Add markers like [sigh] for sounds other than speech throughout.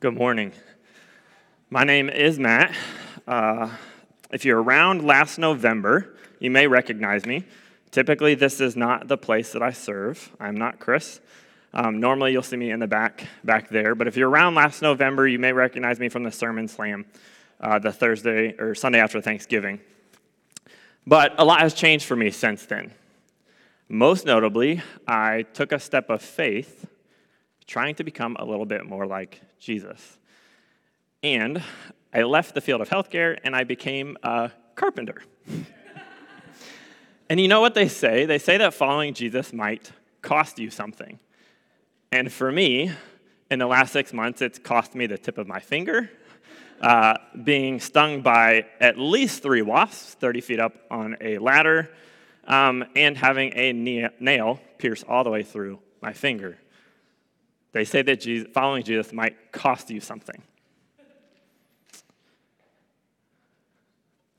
Good morning. My name is Matt. Uh, if you're around last November, you may recognize me. Typically, this is not the place that I serve. I'm not Chris. Um, normally, you'll see me in the back back there. But if you're around last November, you may recognize me from the sermon slam, uh, the Thursday or Sunday after Thanksgiving. But a lot has changed for me since then. Most notably, I took a step of faith trying to become a little bit more like Jesus. And I left the field of healthcare and I became a carpenter. [laughs] and you know what they say? They say that following Jesus might cost you something. And for me, in the last six months, it's cost me the tip of my finger, uh, being stung by at least three wasps 30 feet up on a ladder, um, and having a nail pierce all the way through my finger. They say that Jesus, following Jesus might cost you something.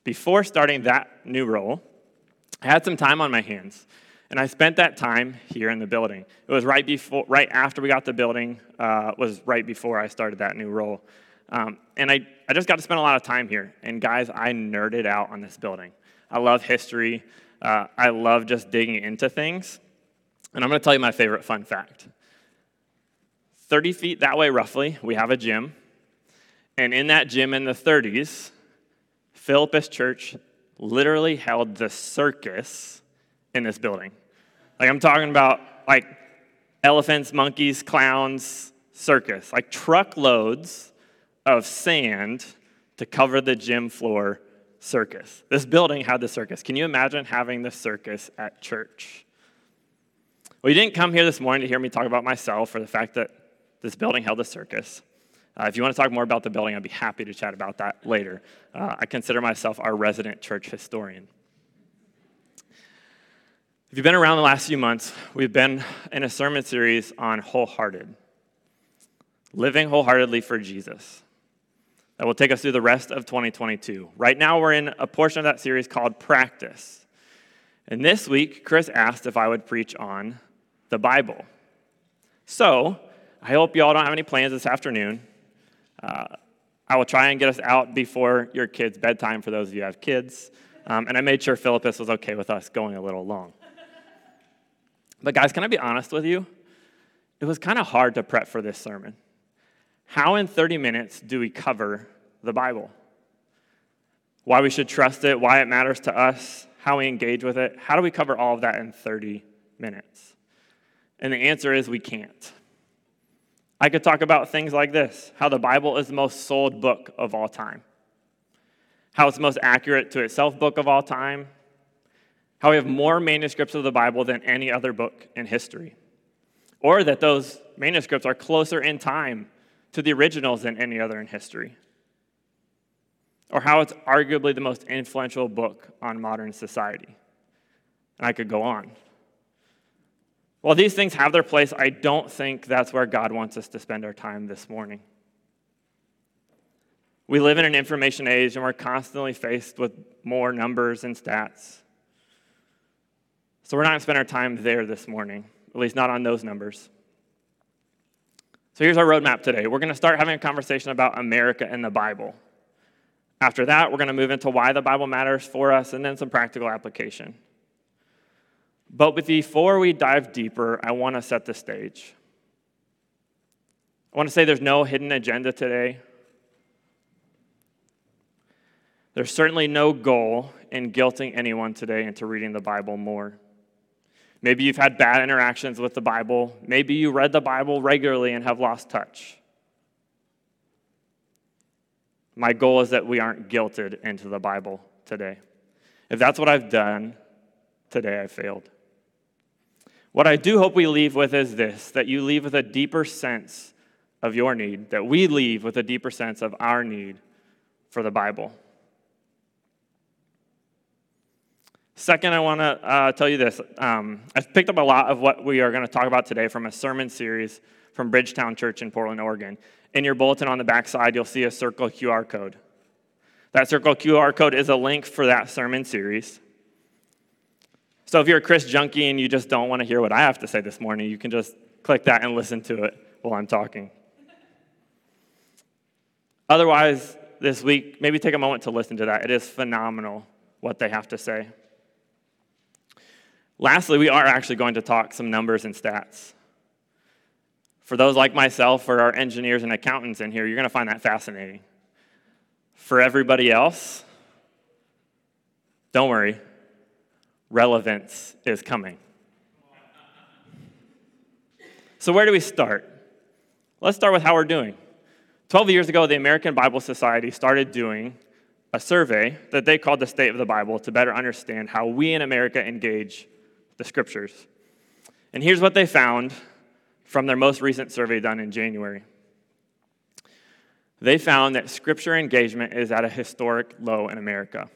Before starting that new role, I had some time on my hands, and I spent that time here in the building. It was right before, right after we got the building, uh, was right before I started that new role. Um, and I, I just got to spend a lot of time here. And guys, I nerded out on this building. I love history. Uh, I love just digging into things. And I'm going to tell you my favorite fun fact. 30 feet that way, roughly, we have a gym. And in that gym in the 30s, Philippus Church literally held the circus in this building. Like, I'm talking about like elephants, monkeys, clowns, circus, like truckloads of sand to cover the gym floor circus. This building had the circus. Can you imagine having the circus at church? Well, you didn't come here this morning to hear me talk about myself or the fact that this building held a circus. Uh, if you want to talk more about the building, I'd be happy to chat about that later. Uh, I consider myself our resident church historian. If you've been around the last few months, we've been in a sermon series on wholehearted, living wholeheartedly for Jesus. That will take us through the rest of 2022. Right now, we're in a portion of that series called Practice. And this week, Chris asked if I would preach on the Bible. So, I hope you all don't have any plans this afternoon. Uh, I will try and get us out before your kids' bedtime for those of you who have kids. Um, and I made sure Philippus was okay with us going a little long. But, guys, can I be honest with you? It was kind of hard to prep for this sermon. How in 30 minutes do we cover the Bible? Why we should trust it, why it matters to us, how we engage with it. How do we cover all of that in 30 minutes? And the answer is we can't. I could talk about things like this how the Bible is the most sold book of all time, how it's the most accurate to itself book of all time, how we have more manuscripts of the Bible than any other book in history, or that those manuscripts are closer in time to the originals than any other in history, or how it's arguably the most influential book on modern society. And I could go on. While these things have their place, I don't think that's where God wants us to spend our time this morning. We live in an information age and we're constantly faced with more numbers and stats. So we're not going to spend our time there this morning, at least not on those numbers. So here's our roadmap today. We're going to start having a conversation about America and the Bible. After that, we're going to move into why the Bible matters for us and then some practical application. But before we dive deeper, I want to set the stage. I want to say there's no hidden agenda today. There's certainly no goal in guilting anyone today into reading the Bible more. Maybe you've had bad interactions with the Bible. Maybe you read the Bible regularly and have lost touch. My goal is that we aren't guilted into the Bible today. If that's what I've done, today I failed. What I do hope we leave with is this that you leave with a deeper sense of your need, that we leave with a deeper sense of our need for the Bible. Second, I want to uh, tell you this. Um, I've picked up a lot of what we are going to talk about today from a sermon series from Bridgetown Church in Portland, Oregon. In your bulletin on the back side, you'll see a circle QR code. That circle QR code is a link for that sermon series. So if you're a Chris junkie and you just don't want to hear what I have to say this morning, you can just click that and listen to it while I'm talking. Otherwise, this week, maybe take a moment to listen to that. It is phenomenal what they have to say. Lastly, we are actually going to talk some numbers and stats. For those like myself or our engineers and accountants in here, you're going to find that fascinating. For everybody else, don't worry, relevance is coming. So, where do we start? Let's start with how we're doing. 12 years ago, the American Bible Society started doing a survey that they called the State of the Bible to better understand how we in America engage the scriptures. And here's what they found from their most recent survey done in January. They found that scripture engagement is at a historic low in America,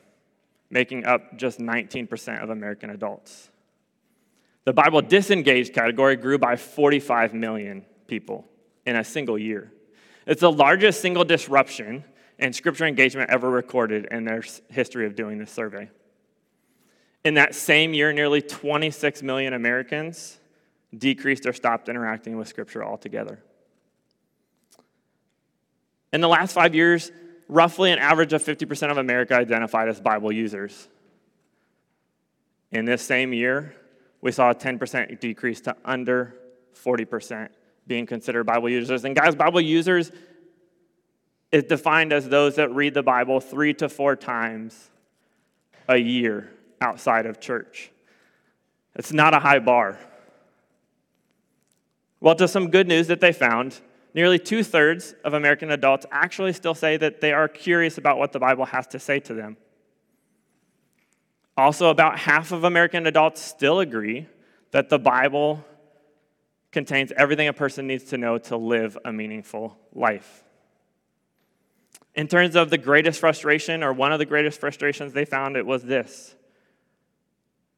making up just 19% of American adults. The Bible disengaged category grew by 45 million people in a single year. It's the largest single disruption in scripture engagement ever recorded in their history of doing this survey. In that same year, nearly 26 million Americans decreased or stopped interacting with scripture altogether. In the last five years, roughly an average of 50% of America identified as Bible users. In this same year, we saw a 10% decrease to under 40% being considered Bible users. And guys, Bible users is defined as those that read the Bible three to four times a year outside of church. It's not a high bar. Well, to some good news that they found, nearly two thirds of American adults actually still say that they are curious about what the Bible has to say to them. Also, about half of American adults still agree that the Bible contains everything a person needs to know to live a meaningful life. In terms of the greatest frustration, or one of the greatest frustrations they found, it was this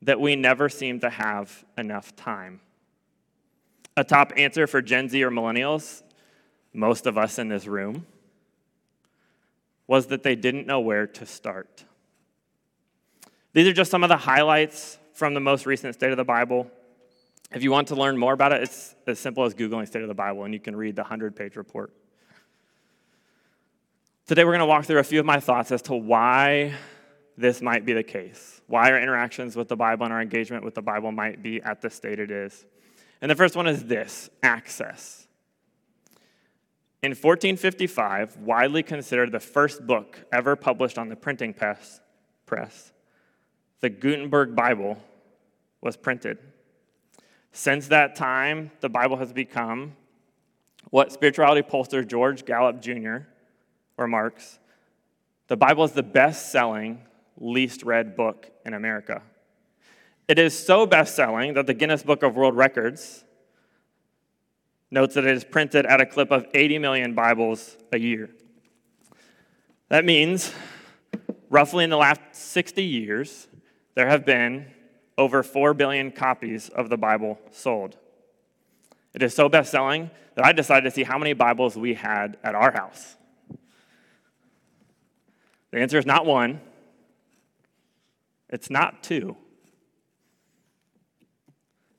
that we never seem to have enough time. A top answer for Gen Z or millennials, most of us in this room, was that they didn't know where to start. These are just some of the highlights from the most recent State of the Bible. If you want to learn more about it, it's as simple as Googling State of the Bible, and you can read the 100 page report. Today, we're going to walk through a few of my thoughts as to why this might be the case, why our interactions with the Bible and our engagement with the Bible might be at the state it is. And the first one is this access. In 1455, widely considered the first book ever published on the printing press, press the Gutenberg Bible was printed. Since that time, the Bible has become what spirituality pollster George Gallup Jr. remarks the Bible is the best selling, least read book in America. It is so best selling that the Guinness Book of World Records notes that it is printed at a clip of 80 million Bibles a year. That means, roughly in the last 60 years, there have been over 4 billion copies of the Bible sold. It is so best selling that I decided to see how many Bibles we had at our house. The answer is not one, it's not two,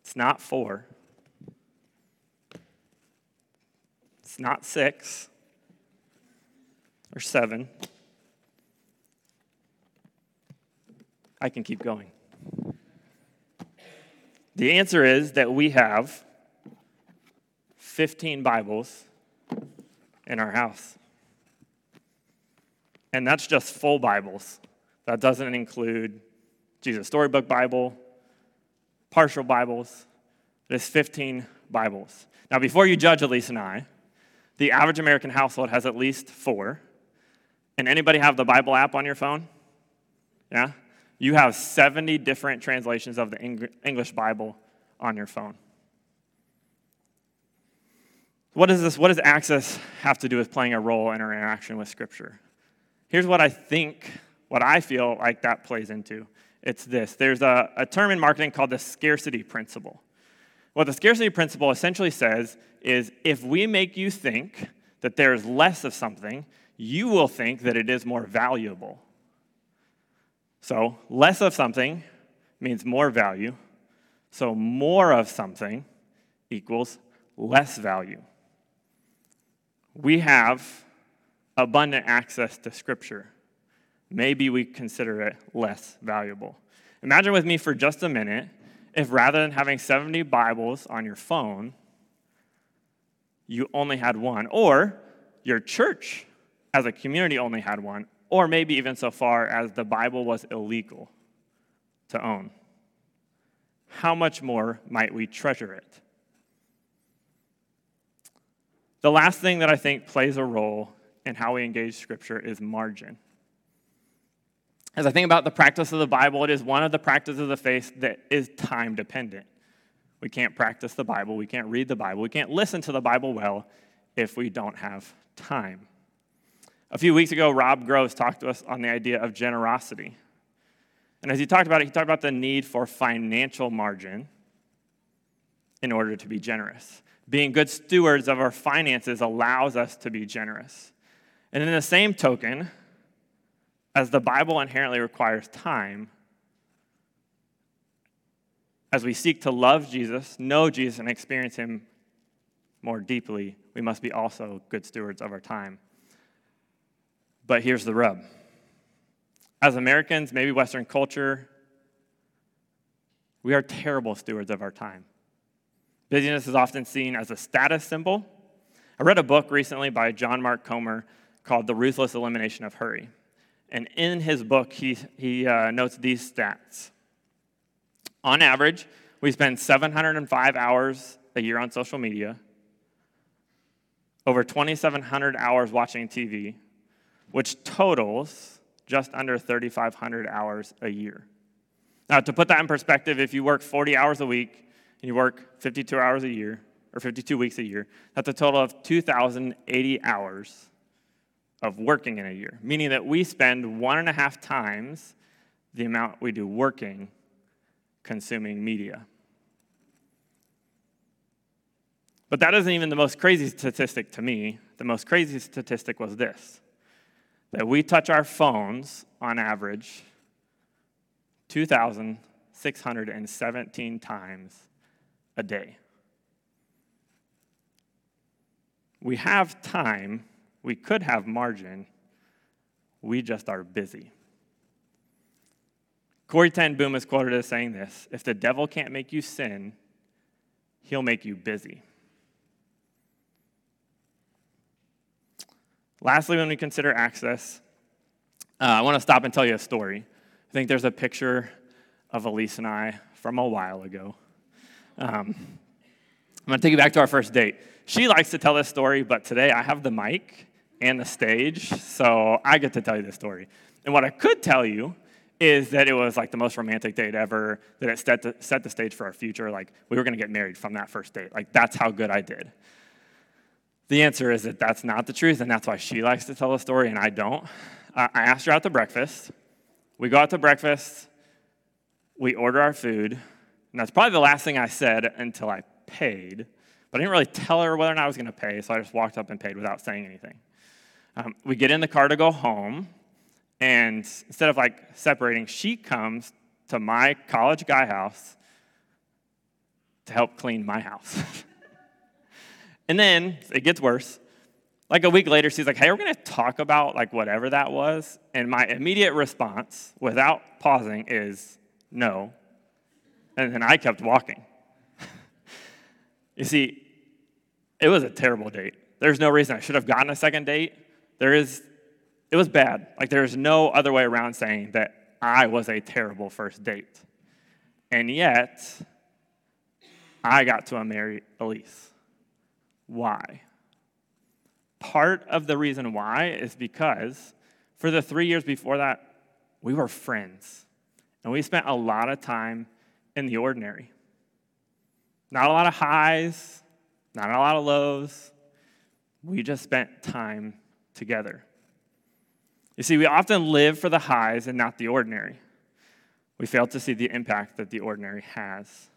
it's not four, not six or seven. I can keep going. The answer is that we have 15 Bibles in our house. And that's just full Bibles. That doesn't include Jesus Storybook Bible, partial Bibles. There's 15 Bibles. Now, before you judge Elise and I, the average American household has at least four. And anybody have the Bible app on your phone? Yeah? you have 70 different translations of the English Bible on your phone. What does this, what does access have to do with playing a role in our interaction with Scripture? Here's what I think, what I feel like that plays into. It's this there's a, a term in marketing called the scarcity principle. What the scarcity principle essentially says is if we make you think that there's less of something, you will think that it is more valuable. So, less of something means more value. So, more of something equals less value. We have abundant access to Scripture, maybe we consider it less valuable. Imagine with me for just a minute if rather than having 70 Bibles on your phone, you only had one, or your church as a community only had one, or maybe even so far as the Bible was illegal to own. How much more might we treasure it? The last thing that I think plays a role in how we engage Scripture is margin. As I think about the practice of the Bible, it is one of the practices of the faith that is time dependent. We can't practice the Bible, we can't read the Bible, we can't listen to the Bible well if we don't have time. A few weeks ago, Rob Groves talked to us on the idea of generosity. And as he talked about it, he talked about the need for financial margin in order to be generous. Being good stewards of our finances allows us to be generous. And in the same token, as the Bible inherently requires time, as we seek to love Jesus, know Jesus, and experience Him more deeply, we must be also good stewards of our time. But here's the rub as Americans, maybe Western culture, we are terrible stewards of our time. Busyness is often seen as a status symbol. I read a book recently by John Mark Comer called The Ruthless Elimination of Hurry. And in his book, he, he uh, notes these stats. On average, we spend 705 hours a year on social media, over 2,700 hours watching TV, which totals just under 3,500 hours a year. Now, to put that in perspective, if you work 40 hours a week and you work 52 hours a year, or 52 weeks a year, that's a total of 2,080 hours of working in a year, meaning that we spend one and a half times the amount we do working consuming media. But that isn't even the most crazy statistic to me. The most crazy statistic was this that we touch our phones on average 2,617 times a day. We have time we could have margin. We just are busy. Corrie ten Boom is quoted as saying this If the devil can't make you sin, he'll make you busy. Lastly, when we consider access, uh, I want to stop and tell you a story. I think there's a picture of Elise and I from a while ago. Um, I'm going to take you back to our first date. She likes to tell this story, but today I have the mic and the stage, so I get to tell you this story. And what I could tell you is that it was like the most romantic date ever, that it set the, set the stage for our future. Like, we were gonna get married from that first date. Like, that's how good I did. The answer is that that's not the truth, and that's why she likes to tell the story and I don't. I asked her out to breakfast. We go out to breakfast, we order our food, and that's probably the last thing I said until I paid. But I didn't really tell her whether or not I was gonna pay, so I just walked up and paid without saying anything. Um, we get in the car to go home, and instead of like separating, she comes to my college guy house to help clean my house. [laughs] and then it gets worse. Like a week later, she's like, "Hey, we're gonna talk about like whatever that was." And my immediate response, without pausing, is no. And then I kept walking. [laughs] you see, it was a terrible date. There's no reason I should have gotten a second date. There is, it was bad. Like, there is no other way around saying that I was a terrible first date. And yet, I got to marry Elise. Why? Part of the reason why is because for the three years before that, we were friends. And we spent a lot of time in the ordinary. Not a lot of highs, not a lot of lows. We just spent time together. You see, we often live for the highs and not the ordinary. We fail to see the impact that the ordinary has.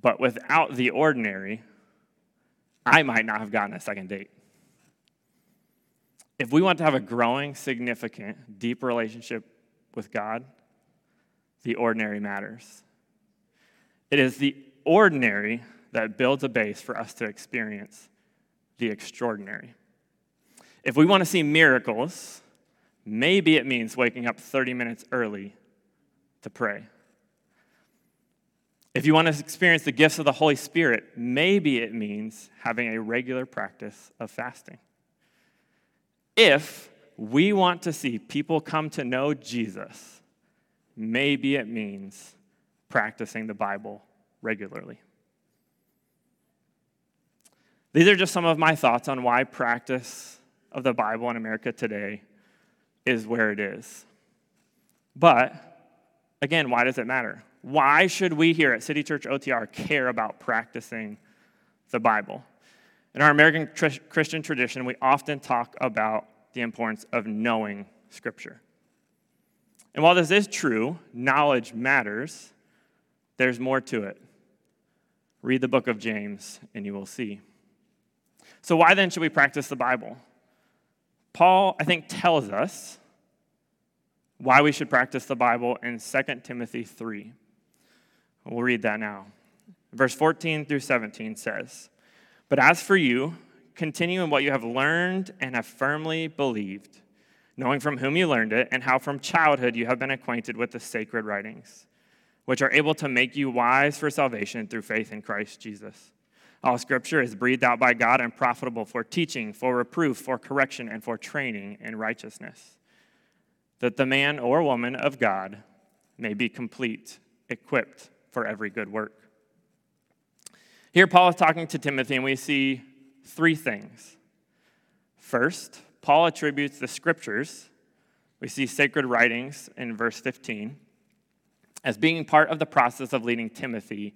But without the ordinary, I might not have gotten a second date. If we want to have a growing, significant, deep relationship with God, the ordinary matters. It is the ordinary that builds a base for us to experience the extraordinary. If we want to see miracles, maybe it means waking up 30 minutes early to pray. If you want to experience the gifts of the Holy Spirit, maybe it means having a regular practice of fasting. If we want to see people come to know Jesus, maybe it means practicing the Bible regularly. These are just some of my thoughts on why practice of the Bible in America today is where it is. But again, why does it matter? Why should we here at City Church OTR care about practicing the Bible? In our American Christian tradition, we often talk about the importance of knowing Scripture. And while this is true, knowledge matters, there's more to it. Read the book of James and you will see. So, why then should we practice the Bible? Paul, I think, tells us why we should practice the Bible in 2 Timothy 3. We'll read that now. Verse 14 through 17 says, But as for you, continue in what you have learned and have firmly believed, knowing from whom you learned it, and how from childhood you have been acquainted with the sacred writings, which are able to make you wise for salvation through faith in Christ Jesus. All scripture is breathed out by God and profitable for teaching, for reproof, for correction, and for training in righteousness, that the man or woman of God may be complete, equipped for every good work. Here, Paul is talking to Timothy, and we see three things. First, Paul attributes the scriptures, we see sacred writings in verse 15, as being part of the process of leading Timothy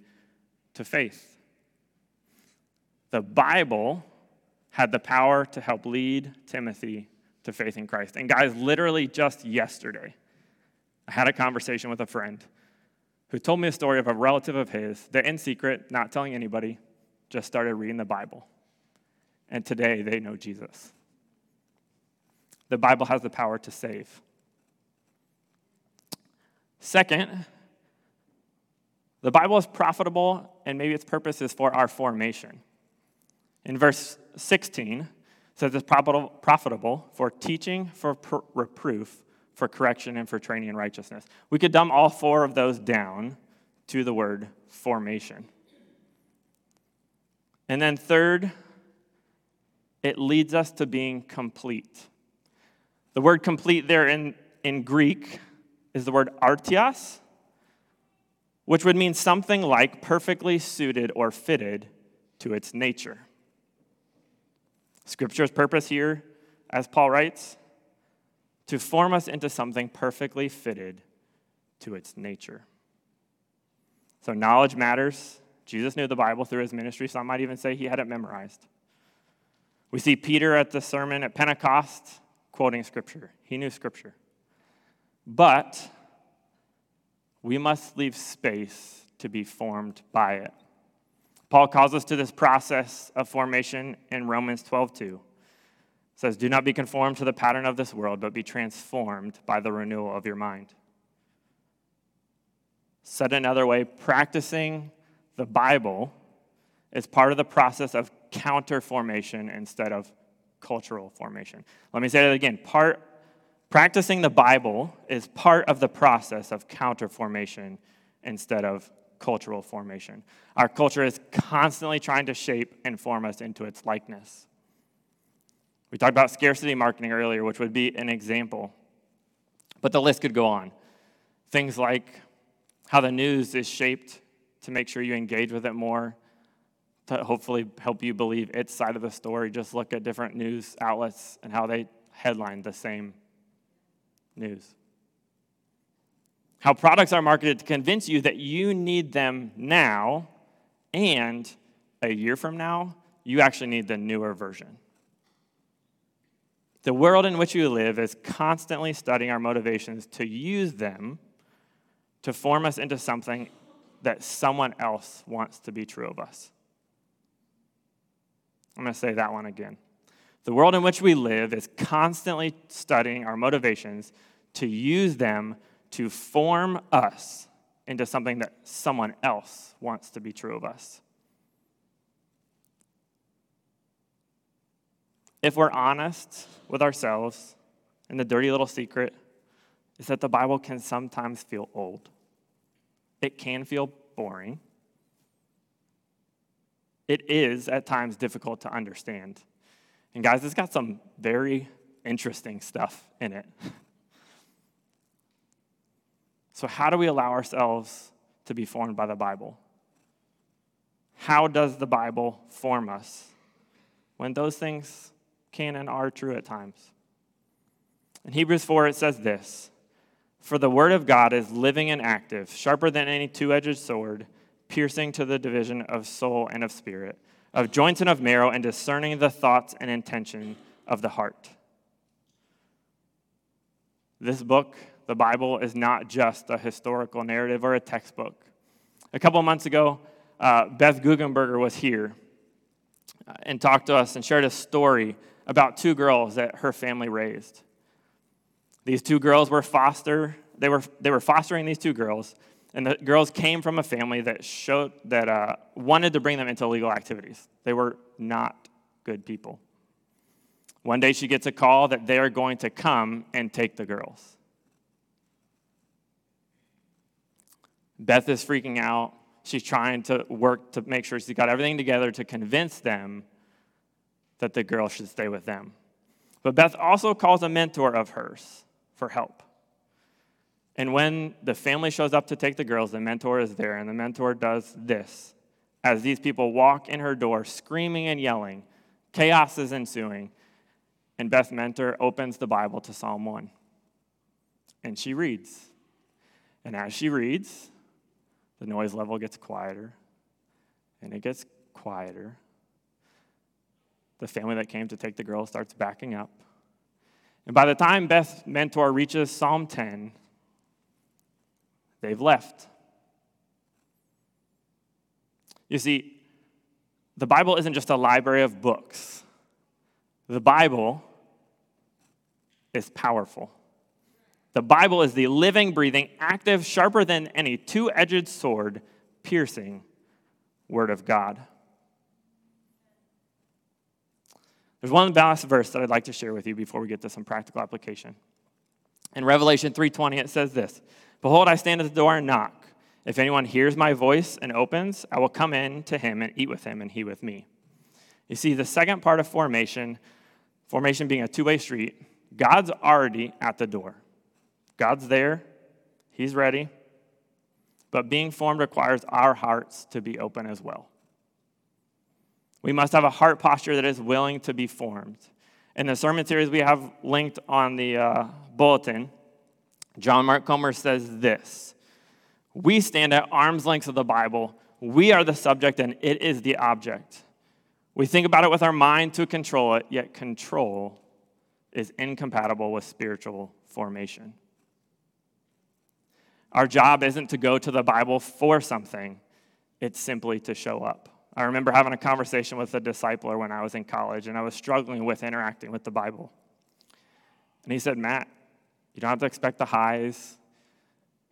to faith. The Bible had the power to help lead Timothy to faith in Christ. And guys, literally just yesterday, I had a conversation with a friend who told me a story of a relative of his that, in secret, not telling anybody, just started reading the Bible. And today they know Jesus. The Bible has the power to save. Second, the Bible is profitable, and maybe its purpose is for our formation. In verse 16, it says it's profitable for teaching, for reproof, for correction, and for training in righteousness. We could dumb all four of those down to the word formation. And then, third, it leads us to being complete. The word complete there in, in Greek is the word artios, which would mean something like perfectly suited or fitted to its nature. Scripture's purpose here, as Paul writes, to form us into something perfectly fitted to its nature. So, knowledge matters. Jesus knew the Bible through his ministry. Some might even say he had it memorized. We see Peter at the sermon at Pentecost quoting Scripture. He knew Scripture. But we must leave space to be formed by it. Paul calls us to this process of formation in Romans 12 2 says, Do not be conformed to the pattern of this world, but be transformed by the renewal of your mind. Said another way, practicing the Bible is part of the process of counter formation instead of cultural formation. Let me say that again. Part, practicing the Bible is part of the process of counter formation instead of cultural formation. Our culture is constantly trying to shape and form us into its likeness. We talked about scarcity marketing earlier, which would be an example. But the list could go on. Things like how the news is shaped to make sure you engage with it more, to hopefully help you believe its side of the story. Just look at different news outlets and how they headline the same news. How products are marketed to convince you that you need them now, and a year from now, you actually need the newer version. The world in which you live is constantly studying our motivations to use them to form us into something that someone else wants to be true of us. I'm going to say that one again. The world in which we live is constantly studying our motivations to use them to form us into something that someone else wants to be true of us. if we're honest with ourselves, and the dirty little secret is that the Bible can sometimes feel old. It can feel boring. It is at times difficult to understand. And guys, it's got some very interesting stuff in it. [laughs] So, how do we allow ourselves to be formed by the Bible? How does the Bible form us when those things can and are true at times? In Hebrews 4, it says this For the word of God is living and active, sharper than any two edged sword, piercing to the division of soul and of spirit, of joints and of marrow, and discerning the thoughts and intention of the heart. This book, the Bible, is not just a historical narrative or a textbook. A couple months ago, uh, Beth Guggenberger was here uh, and talked to us and shared a story about two girls that her family raised. These two girls were foster, they were, they were fostering these two girls, and the girls came from a family that showed that uh, wanted to bring them into illegal activities. They were not good people. One day she gets a call that they are going to come and take the girls. Beth is freaking out. She's trying to work to make sure she's got everything together to convince them that the girl should stay with them. But Beth also calls a mentor of hers for help. And when the family shows up to take the girls, the mentor is there, and the mentor does this. As these people walk in her door, screaming and yelling, chaos is ensuing. And Beth Mentor opens the Bible to Psalm 1. And she reads. And as she reads, the noise level gets quieter and it gets quieter. The family that came to take the girl starts backing up. And by the time Beth Mentor reaches Psalm 10, they've left. You see, the Bible isn't just a library of books. The Bible is powerful. The Bible is the living, breathing, active, sharper than any two edged sword, piercing Word of God. There's one last verse that I'd like to share with you before we get to some practical application. In Revelation 3:20 it says this, "Behold, I stand at the door and knock. If anyone hears my voice and opens, I will come in to him and eat with him and he with me." You see, the second part of formation Formation being a two way street, God's already at the door. God's there, He's ready, but being formed requires our hearts to be open as well. We must have a heart posture that is willing to be formed. In the sermon series we have linked on the uh, bulletin, John Mark Comer says this We stand at arm's length of the Bible. We are the subject and it is the object. We think about it with our mind to control it, yet control is incompatible with spiritual formation. Our job isn't to go to the Bible for something, it's simply to show up. I remember having a conversation with a discipler when I was in college, and I was struggling with interacting with the Bible. And he said, Matt, you don't have to expect the highs.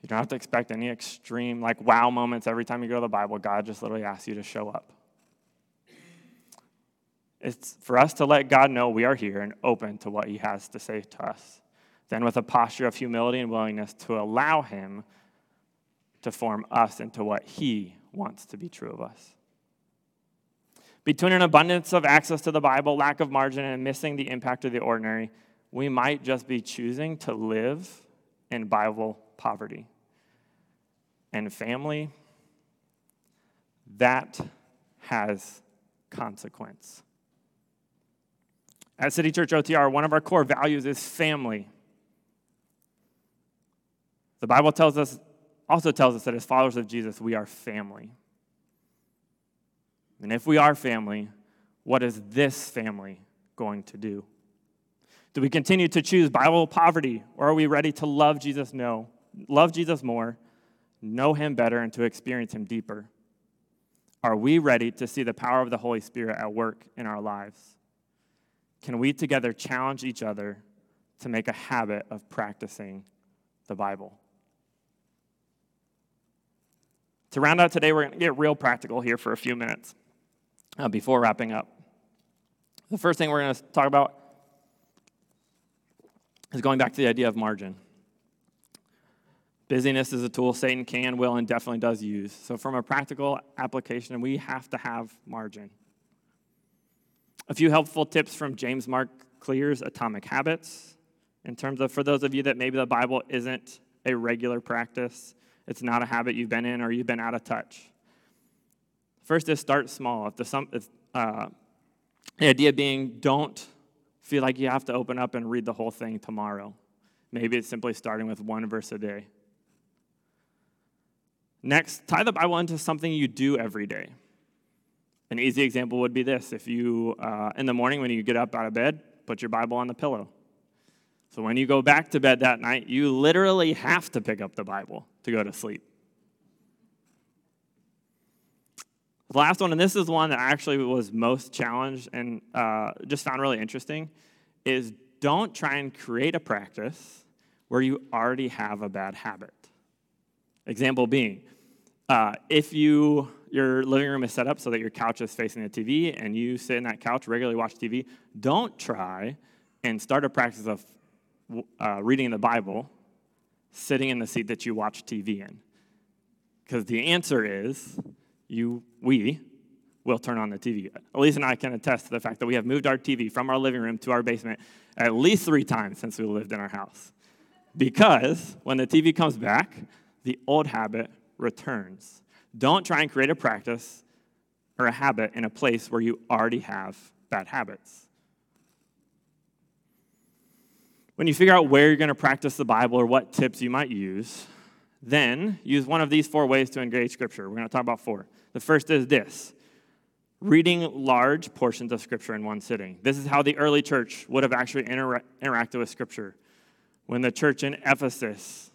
You don't have to expect any extreme, like, wow moments every time you go to the Bible. God just literally asks you to show up. It's for us to let God know we are here and open to what He has to say to us. Then, with a posture of humility and willingness to allow Him to form us into what He wants to be true of us. Between an abundance of access to the Bible, lack of margin, and missing the impact of the ordinary, we might just be choosing to live in Bible poverty. And family, that has consequence. At City Church OTR, one of our core values is family. The Bible tells us, also tells us that as followers of Jesus, we are family. And if we are family, what is this family going to do? Do we continue to choose Bible poverty, or are we ready to love Jesus? No. Love Jesus more, know him better, and to experience him deeper? Are we ready to see the power of the Holy Spirit at work in our lives? can we together challenge each other to make a habit of practicing the Bible? To round out today, we're going to get real practical here for a few minutes uh, before wrapping up. The first thing we're going to talk about is going back to the idea of margin. Busyness is a tool Satan can, will, and definitely does use. So, from a practical application, we have to have margin. A few helpful tips from James Mark Clear's Atomic Habits, in terms of for those of you that maybe the Bible isn't a regular practice, it's not a habit you've been in or you've been out of touch. First is start small. If the, if, uh, the idea being don't feel like you have to open up and read the whole thing tomorrow. Maybe it's simply starting with one verse a day. Next, tie the Bible into something you do every day. An easy example would be this if you, uh, in the morning when you get up out of bed, put your Bible on the pillow. So when you go back to bed that night, you literally have to pick up the Bible to go to sleep. The last one, and this is one that actually was most challenged and uh, just found really interesting, is don't try and create a practice where you already have a bad habit. Example being, uh, if you your living room is set up so that your couch is facing the TV and you sit in that couch regularly watch TV, don't try and start a practice of uh, reading the Bible sitting in the seat that you watch TV in. Because the answer is you, we, will turn on the TV. Elise and I can attest to the fact that we have moved our TV from our living room to our basement at least three times since we lived in our house. Because when the TV comes back, the old habit returns. Don't try and create a practice or a habit in a place where you already have bad habits. When you figure out where you're going to practice the Bible or what tips you might use, then use one of these four ways to engage Scripture. We're going to talk about four. The first is this reading large portions of Scripture in one sitting. This is how the early church would have actually inter- interacted with Scripture. When the church in Ephesus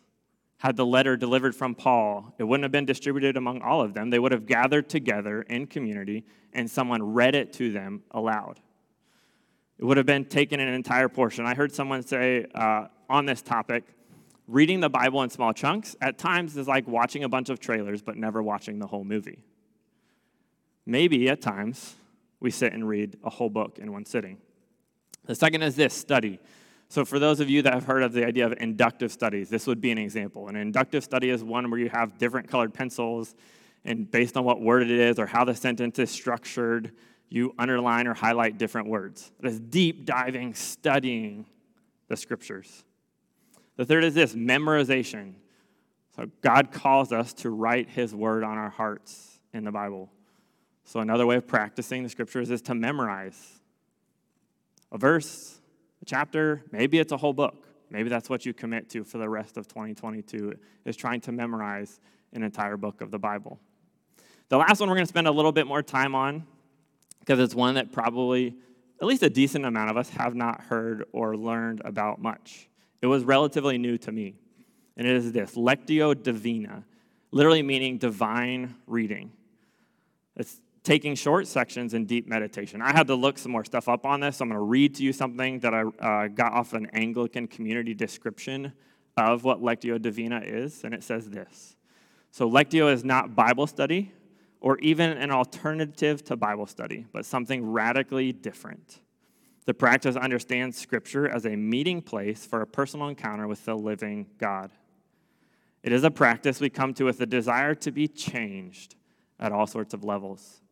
had the letter delivered from Paul, it wouldn't have been distributed among all of them. They would have gathered together in community and someone read it to them aloud. It would have been taken an entire portion. I heard someone say uh, on this topic reading the Bible in small chunks at times is like watching a bunch of trailers but never watching the whole movie. Maybe at times we sit and read a whole book in one sitting. The second is this study. So, for those of you that have heard of the idea of inductive studies, this would be an example. An inductive study is one where you have different colored pencils, and based on what word it is or how the sentence is structured, you underline or highlight different words. That is deep diving, studying the scriptures. The third is this memorization. So, God calls us to write His word on our hearts in the Bible. So, another way of practicing the scriptures is to memorize a verse, a chapter, maybe it's a whole book. Maybe that's what you commit to for the rest of 2022 is trying to memorize an entire book of the Bible. The last one we're going to spend a little bit more time on because it's one that probably at least a decent amount of us have not heard or learned about much. It was relatively new to me. And it is this Lectio Divina, literally meaning divine reading. It's taking short sections in deep meditation. I had to look some more stuff up on this. So I'm going to read to you something that I uh, got off an Anglican community description of what Lectio Divina is, and it says this. So, Lectio is not Bible study or even an alternative to Bible study, but something radically different. The practice understands Scripture as a meeting place for a personal encounter with the living God. It is a practice we come to with a desire to be changed at all sorts of levels.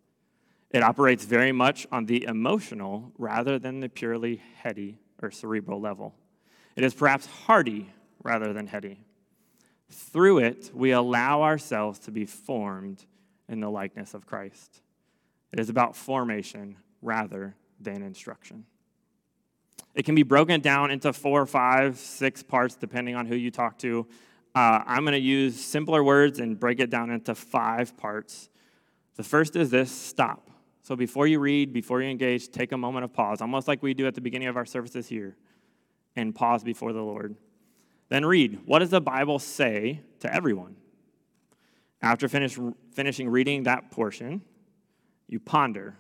It operates very much on the emotional rather than the purely heady or cerebral level. It is perhaps hearty rather than heady. Through it, we allow ourselves to be formed in the likeness of Christ. It is about formation rather than instruction. It can be broken down into four, five, six parts, depending on who you talk to. Uh, I'm going to use simpler words and break it down into five parts. The first is this stop. So before you read, before you engage, take a moment of pause, almost like we do at the beginning of our services here, and pause before the Lord. Then read. What does the Bible say to everyone? After finish, finishing reading that portion, you ponder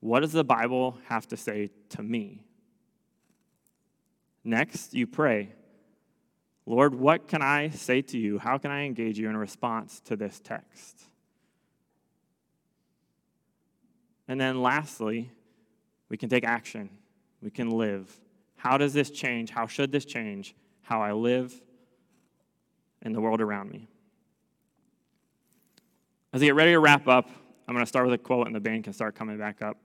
what does the Bible have to say to me? Next, you pray Lord, what can I say to you? How can I engage you in response to this text? And then lastly, We can take action. We can live. How does this change? How should this change how I live in the world around me? As I get ready to wrap up, I'm going to start with a quote, and the band can start coming back up.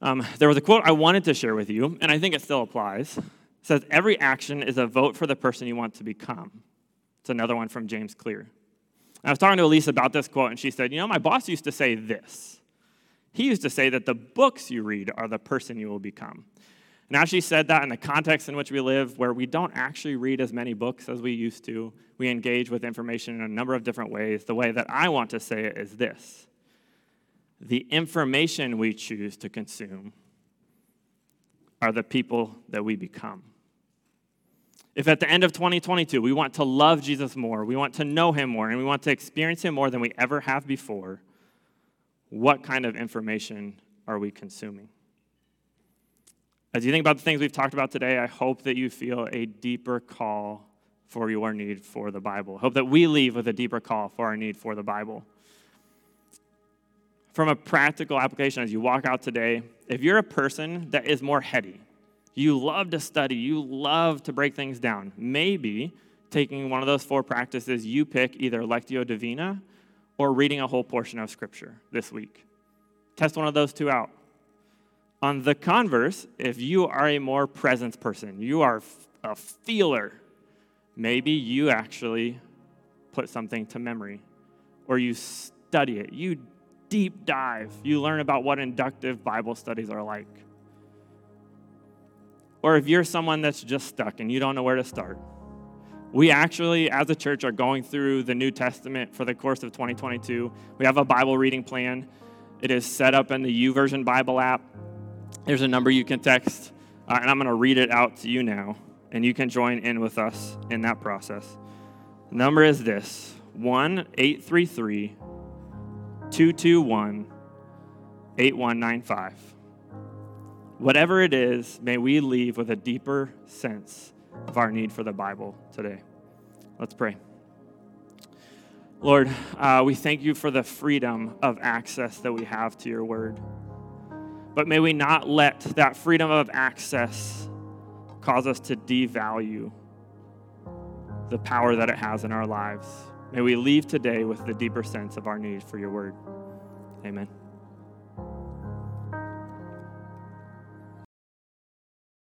Um, there was a quote I wanted to share with you, and I think it still applies. It says, Every action is a vote for the person you want to become. It's another one from James Clear. I was talking to Elise about this quote, and she said, You know, my boss used to say this. He used to say that the books you read are the person you will become. Now, she said that in the context in which we live, where we don't actually read as many books as we used to, we engage with information in a number of different ways. The way that I want to say it is this the information we choose to consume are the people that we become. If at the end of 2022 we want to love Jesus more, we want to know him more, and we want to experience him more than we ever have before, what kind of information are we consuming? As you think about the things we've talked about today, I hope that you feel a deeper call for your need for the Bible. I hope that we leave with a deeper call for our need for the Bible. From a practical application, as you walk out today, if you're a person that is more heady, you love to study, you love to break things down, maybe taking one of those four practices, you pick either Lectio Divina or reading a whole portion of Scripture this week. Test one of those two out. On the converse, if you are a more presence person, you are a feeler, maybe you actually put something to memory or you study it. You deep dive. You learn about what inductive Bible studies are like. Or if you're someone that's just stuck and you don't know where to start, we actually, as a church, are going through the New Testament for the course of 2022. We have a Bible reading plan. It is set up in the YouVersion Bible app. There's a number you can text, uh, and I'm going to read it out to you now, and you can join in with us in that process. The number is this 1 833 221 8195. Whatever it is, may we leave with a deeper sense of our need for the Bible today. Let's pray. Lord, uh, we thank you for the freedom of access that we have to your word. But may we not let that freedom of access cause us to devalue the power that it has in our lives. May we leave today with the deeper sense of our need for your word. Amen.